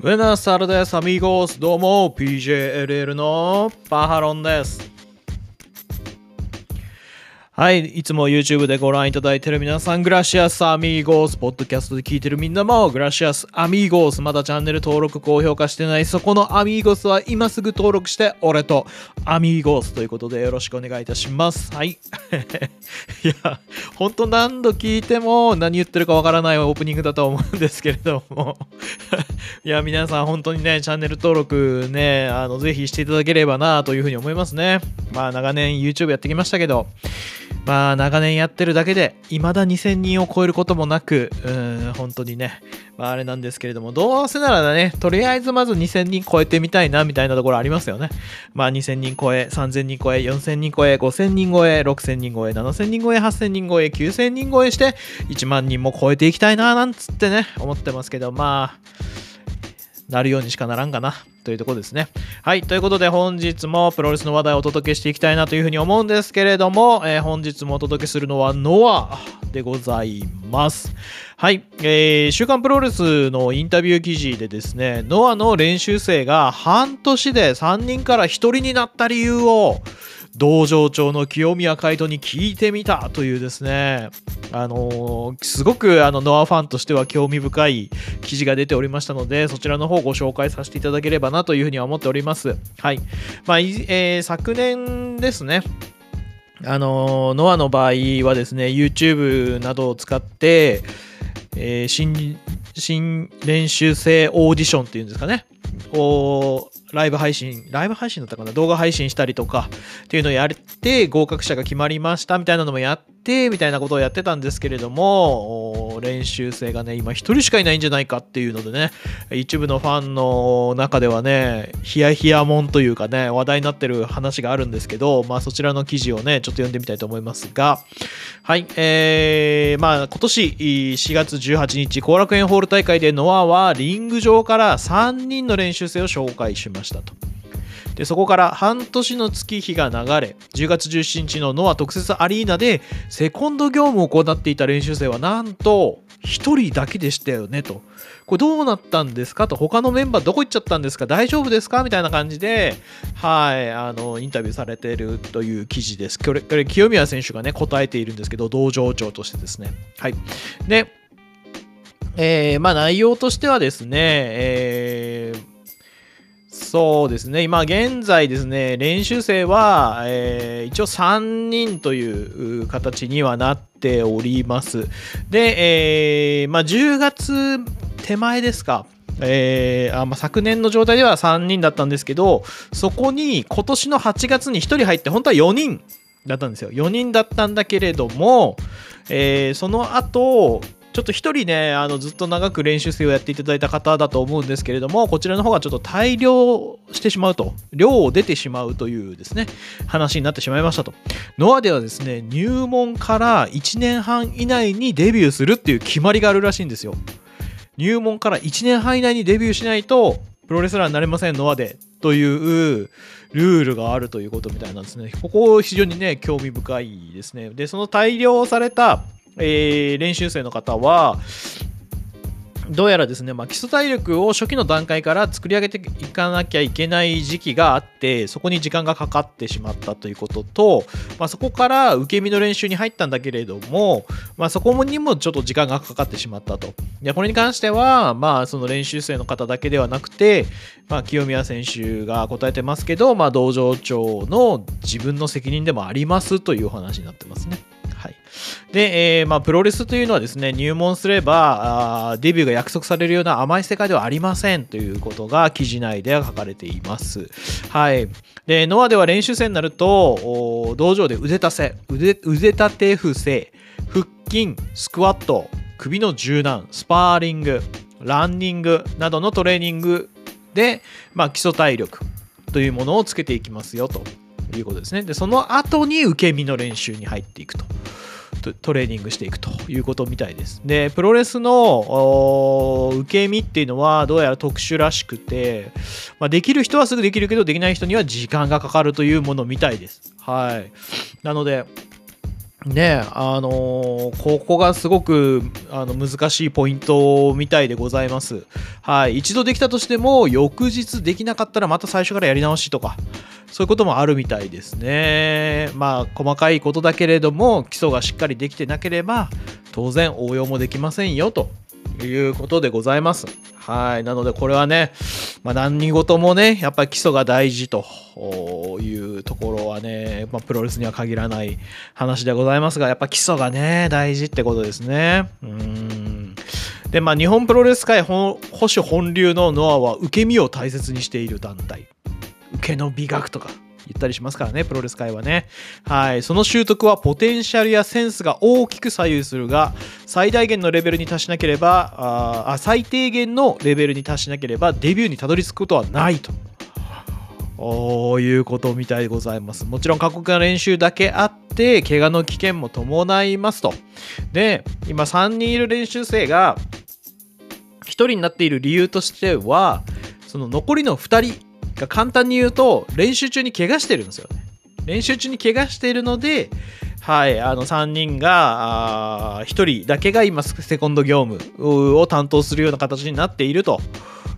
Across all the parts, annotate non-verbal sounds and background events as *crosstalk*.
ウェナサルです、アミーゴス。どうも、PJLL のパハロンです。はい、いつも YouTube でご覧いただいている皆さん、グラシアスアミーゴース、ポッドキャストで聞いてるみんなも、グラシアスアミーゴース、まだチャンネル登録、高評価してない、そこのアミーゴスは今すぐ登録して、俺とアミーゴースということでよろしくお願いいたします。はい。*laughs* いや、ほんと何度聞いても何言ってるかわからないオープニングだと思うんですけれども、*laughs* いや、皆さん本当にね、チャンネル登録ね、あの、ぜひしていただければなというふうに思いますね。まあ、長年 YouTube やってきましたけど、まあ長年やってるだけで未だ2000人を超えることもなくうん本当にね、まあ、あれなんですけれどもどうせならねとりあえずまず2000人超えてみたいなみたいなところありますよね。まあ2000人超え3000人超え4000人超え5000人超え6000人超え7000人超え8000人超え9000人超えして1万人も超えていきたいななんつってね思ってますけどまあなるようにしかならんかな。というところですね。はい。ということで本日もプロレスの話題をお届けしていきたいなというふうに思うんですけれども、えー本日もお届けするのはノアでございます。はい。えー週刊プロレスのインタビュー記事でですね、ノアの練習生が半年で3人から1人になった理由を道場長の清宮海斗に聞いてみたというですね、あのーすごくあのノアファンとしては興味深い記事が出ておりましたので、そちらの方をご紹介させていただければなというふうには思っております。はい。まあ、えー昨年ですね、あのーノアの場合はですね、YouTube などを使って、えー新新練習生オーディションっていうんですかね、をライブ配信、ライブ配信だったかな、動画配信したりとかっていうのをやって、合格者が決まりましたみたいなのもやって、みたいなことをやってたんですけれども、練習生がね、今一人しかいないんじゃないかっていうのでね、一部のファンの中ではね、ヒヤヒヤもんというかね、話題になってる話があるんですけど、まあそちらの記事をね、ちょっと読んでみたいと思いますが、はい、えー、まあ今年4月18日、後楽園ホール大会でノアはリング上から3人の練習生を紹介しましたと。でそこから半年の月日が流れ10月17日のノア特設アリーナでセコンド業務を行っていた練習生はなんと1人だけでしたよねと。これどうなったんですかと。他のメンバーどこ行っちゃったんですか。大丈夫ですかみたいな感じではいあのインタビューされているという記事です。これこれ清宮選手がね答えているんですけど道場長としてですね。はい。でえーまあ内容としてはですね、えーそうですね、今現在ですね、練習生は、えー一応3人という形にはなっております。で、えーまあ、10月手前ですか。えーあまあ、昨年の状態では3人だったんですけど、そこに今年の8月に1人入って、本当は4人だったんですよ。4人だったんだけれども、えーその後、ちょっと一人ね、あのずっと長く練習生をやっていただいた方だと思うんですけれども、こちらの方がちょっと大量してしまうと、量を出てしまうというですね、話になってしまいましたと。ノアではですね、入門から1年半以内にデビューするっていう決まりがあるらしいんですよ。入門から1年半以内にデビューしないと、プロレスラーになれません、ノアで。というルールがあるということみたいなんですね。ここ非常にね、興味深いですね。で、その大量された、えー練習生の方は、どうやらですね、まあ、基礎体力を初期の段階から作り上げていかなきゃいけない時期があって、そこに時間がかかってしまったということと、まあ、そこから受け身の練習に入ったんだけれども、まあ、そこにもちょっと時間がかかってしまったと。でこれに関しては、まあ、その練習生の方だけではなくて、まあ、清宮選手が答えてますけど、まあ、道場長の自分の責任でもありますというお話になってますね。で、えーまあ、プロレスというのはですね入門すればあデビューが約束されるような甘い世界ではありませんということが記事内では書かれています。はい、でノアでは練習生になるとお道場で腕立て腕腕立て伏せ腹筋スクワット首の柔軟スパーリングランニングなどのトレーニングで、まあ、基礎体力というものをつけていきますよということですね。で、その後に受け身の練習に入っていくと。トレーニングしていくということみたいです。で、プロレスの受け身っていうのはどうやら特殊らしくて、まあ、できる人はすぐできるけど、できない人には時間がかかるというものみたいです。はい。なので、ねあのーここがすごくあの難しいポイントみたいでございます。はい。一度できたとしても、翌日できなかったらまた最初からやり直しとか、そういうこともあるみたいですね。まあ、細かいことだけれども、基礎がしっかりできてなければ、当然応用もできませんよ、ということでございます。はい。なので、これはね、まあ、何事もね、やっぱり基礎が大事というところはね、まあ、プロレスには限らない話でございますが、やっぱ基礎がね、大事ってことですね。うん。で、まあ、日本プロレス界保守本流のノアは受け身を大切にしている団体。受けの美学とか言ったりしますからね、プロレス界はね。はい。その習得はポテンシャルやセンスが大きく左右するが、最大限のレベルに達しなければ、ああ最低限のレベルに達しなければ、デビューにたどり着くことはないと。おいうことみたいでございます。もちろん過酷な練習だけあって、怪我の危険も伴いますと。で、今3人いる練習生が1人になっている理由としては、その残りの2人が簡単に言うと、練習中に怪我してるんですよね。練習中に怪我しているので、はい、あの3人が、あ1人だけが今、セコンド業務を担当するような形になっていると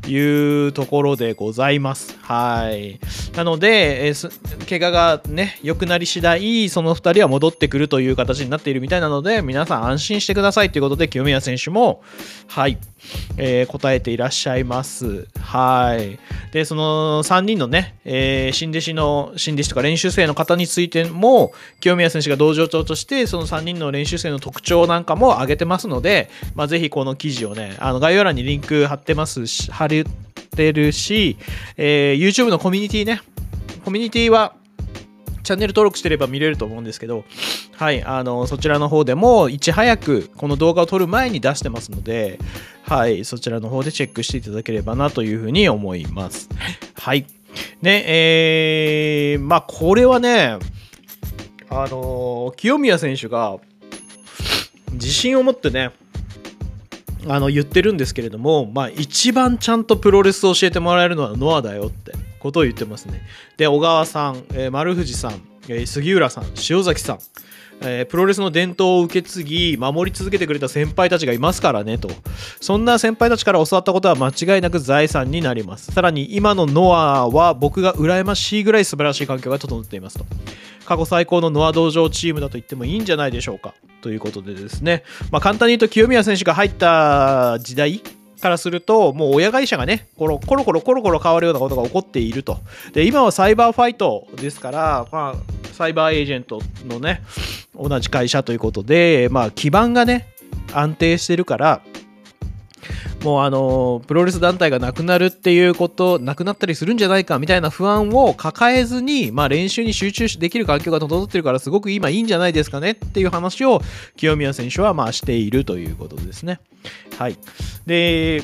いうところでございます。はい。なので、えー怪我がね、良くなり次第、その2人は戻ってくるという形になっているみたいなので、皆さん安心してくださいということで、清宮選手も、はい、えー答えていらっしゃいます。はい。で、その3人のね、えー新弟子の、新弟子とか練習生の方についても、清宮選手が道場長として、その3人の練習生の特徴なんかも挙げてますので、まあ、ぜひこの記事をね、あの概要欄にリンク貼ってますし、貼ってるし、えー YouTube のコミュニティね、コミュニティは、チャンネル登録してれば見れると思うんですけど、はい、あの、そちらの方でも、いち早くこの動画を撮る前に出してますので、はい、そちらの方でチェックしていただければなというふうに思います。はい。ね、えー、まあ、これはね、あの、清宮選手が、自信を持ってね、あの言ってるんですけれども、まあ、一番ちゃんとプロレスを教えてもらえるのはノアだよってことを言ってますね。で、小川さん、えー丸藤さん、えー杉浦さん、塩崎さん、えープロレスの伝統を受け継ぎ、守り続けてくれた先輩たちがいますからねと。そんな先輩たちから教わったことは間違いなく財産になります。さらに今のノアは僕が羨ましいぐらい素晴らしい環境が整っていますと。過去最高のノア道場チームだと言ってもいいんじゃないでしょうか。ということでですね、まあ、簡単に言うと清宮選手が入った時代からすると、もう親会社がね、このコロコロコロコロ変わるようなことが起こっていると。で、今はサイバーファイトですから、まあ、サイバーエージェントのね、同じ会社ということで、まあ、基盤がね、安定してるから、もうあのプロレス団体がなくなるっていうことなくなったりするんじゃないかみたいな不安を抱えずに、まあ、練習に集中できる環境が整ってるからすごく今いいんじゃないですかねっていう話を清宮選手はまあしているということですね。はい、で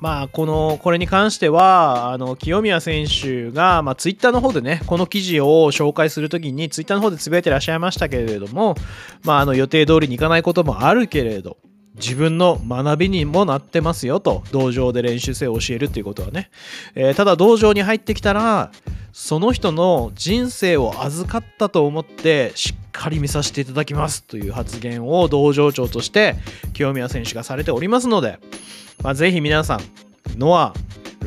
まあ、このこれに関してはあの清宮選手が、まあ、ツイッターの方でねこの記事を紹介するときにツイッターの方でつぶやいてらっしゃいましたけれども、まあ、あの予定通りにいかないこともあるけれど自分の学びにもなってますよと道場で練習生を教えるっていうことはね、えーただ道場に入ってきたらその人の人生を預かったと思ってしっかり見させていただきますという発言を道場長として清宮選手がされておりますので、まあ、ぜひ皆さんノア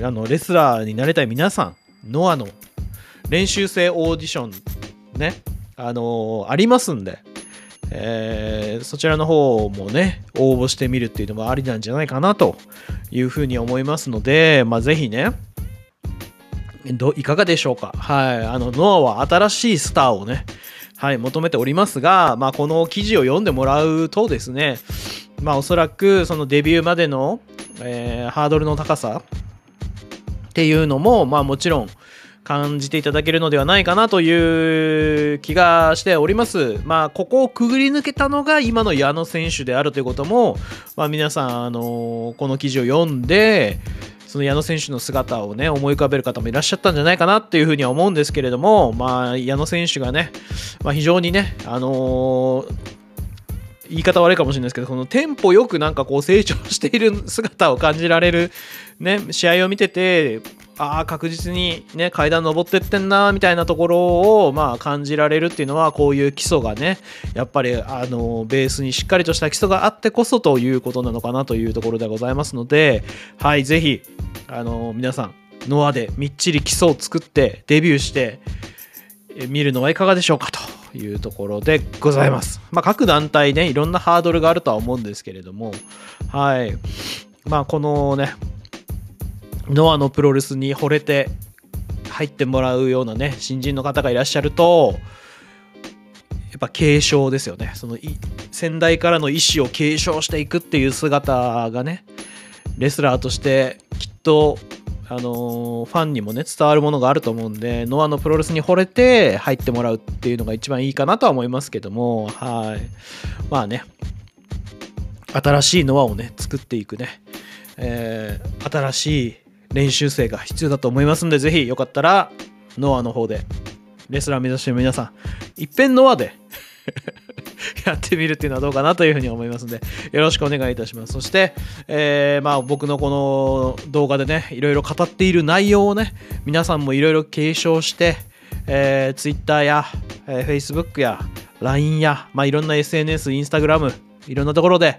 あのレスラーになりたい皆さんノアの練習生オーディションねあのーありますんでえーそちらの方もね、応募してみるっていうのもありなんじゃないかなというふうに思いますので、まあ、ぜひね、どいかがでしょうか。はい。あの、ノアは新しいスターをね、はい、求めておりますが、まあ、この記事を読んでもらうとですね、まあ、おそらくそのデビューまでの、えーハードルの高さっていうのも、まあ、もちろん感じていただけるのではないかなという気がしております。まあ、ここをくぐり抜けたのが今の矢野選手であるということも、まあ、皆さん、あのこの記事を読んで、その矢野選手の姿をね、思い浮かべる方もいらっしゃったんじゃないかなっていうふうには思うんですけれども、まあ、矢野選手がね、まあ、非常にね、あのー言い方悪いかもしれないですけど、このテンポよくなんかこう成長している姿を感じられる、ね、試合を見てて、ああ確実にね階段登ってってんなみたいなところをまあ感じられるっていうのはこういう基礎がねやっぱりあのベースにしっかりとした基礎があってこそということなのかなというところでございますのではいぜひあの皆さんノアでみっちり基礎を作ってデビューして見るのはいかがでしょうかというところでございます。まあ、各団体ねいろんなハードルがあるとは思うんですけれどもはいまあこのねノアのプロレスに惚れて入ってもらうようなね新人の方がいらっしゃるとやっぱ継承ですよね。その先代からの意思を継承していくっていう姿がねレスラーとしてきっとあの、ファンにもね伝わるものがあると思うんでノアのプロレスに惚れて入ってもらうっていうのが一番いいかなとは思いますけどもはい。まあね新しいノアをね作っていくね、えー、新しい練習生が必要だと思いますんで、ぜひよかったら、ノアの方で、レスラー目指してる皆さん、いっぺんノアで *laughs* やってみるっていうのはどうかなというふうに思いますので、よろしくお願いいたします。そして、えー、まあ僕のこの動画でね、いろいろ語っている内容をね、皆さんもいろいろ継承して、えー、Twitter や、えー、Facebook や LINE や、まあ、いろんな SNS、Instagram、いろんなところで、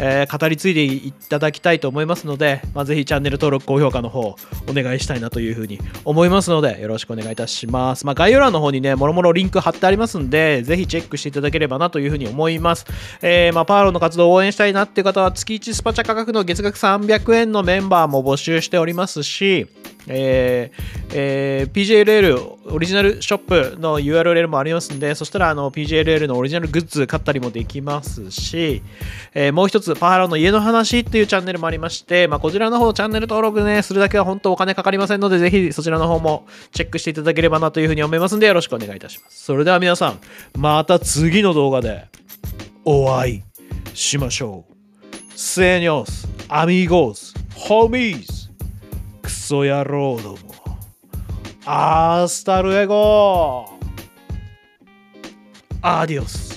えー、語り継いでいただきたいと思いますので、まあ、ぜひチャンネル登録、高評価の方お願いしたいなというふうに思いますので、よろしくお願いいたします。まあ、概要欄の方にね、もろもろリンク貼ってありますんで、ぜひチェックしていただければなというふうに思います。えー、まあ、パーロの活動を応援したいなっていう方は、月1スパチャ価格の月額300円のメンバーも募集しておりますし、えーえー、PJLL オリジナルショップの URL もありますんで、そしたらあの PJLL のオリジナルグッズ買ったりもできますし、えー、もう一つ、パハラの家の話っていうチャンネルもありまして、まあ、こちらの方チャンネル登録ね、するだけは本当お金かかりませんので、ぜひそちらの方もチェックしていただければなというふうに思いますんで、よろしくお願いいたします。それでは皆さん、また次の動画でお会いしましょう。セニョス、アミーゴス、ホミーズクソ野郎ども。アースタルエゴアディオス